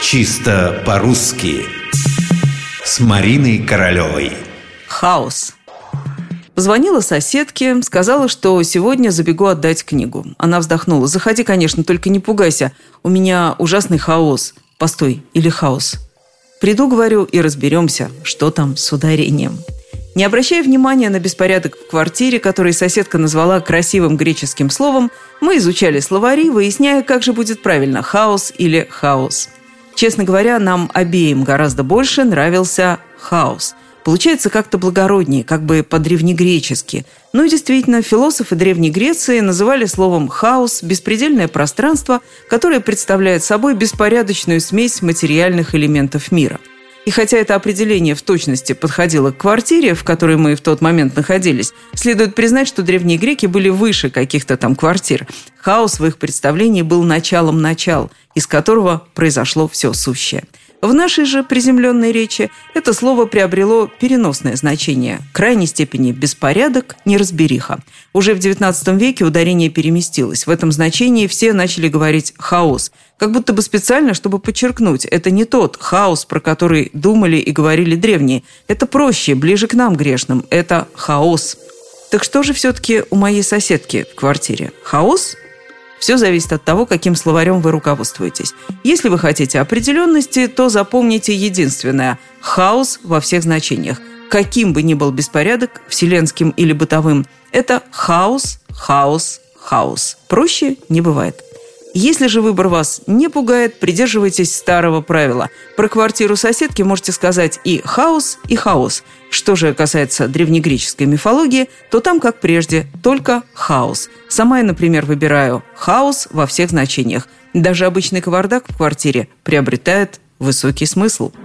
Чисто по-русски С Мариной Королевой Хаос Позвонила соседке, сказала, что сегодня забегу отдать книгу. Она вздохнула. «Заходи, конечно, только не пугайся. У меня ужасный хаос. Постой, или хаос?» «Приду, говорю, и разберемся, что там с ударением». Не обращая внимания на беспорядок в квартире, который соседка назвала красивым греческим словом, мы изучали словари, выясняя, как же будет правильно – хаос или хаос. Честно говоря, нам обеим гораздо больше нравился хаос. Получается как-то благороднее, как бы по-древнегречески. Ну и действительно, философы Древней Греции называли словом «хаос» беспредельное пространство, которое представляет собой беспорядочную смесь материальных элементов мира – и хотя это определение в точности подходило к квартире, в которой мы в тот момент находились, следует признать, что древние греки были выше каких-то там квартир. Хаос в их представлении был началом начал, из которого произошло все сущее – в нашей же приземленной речи это слово приобрело переносное значение, крайней степени беспорядок, неразбериха. Уже в XIX веке ударение переместилось. В этом значении все начали говорить «хаос», как будто бы специально, чтобы подчеркнуть, это не тот хаос, про который думали и говорили древние. Это проще, ближе к нам грешным. Это хаос. Так что же все-таки у моей соседки в квартире? Хаос все зависит от того, каким словарем вы руководствуетесь. Если вы хотите определенности, то запомните единственное – хаос во всех значениях. Каким бы ни был беспорядок, вселенским или бытовым, это хаос, хаос, хаос. Проще не бывает. Если же выбор вас не пугает, придерживайтесь старого правила. Про квартиру соседки можете сказать и хаос, и хаос. Что же касается древнегреческой мифологии, то там, как прежде, только хаос. Сама я, например, выбираю хаос во всех значениях. Даже обычный кавардак в квартире приобретает высокий смысл –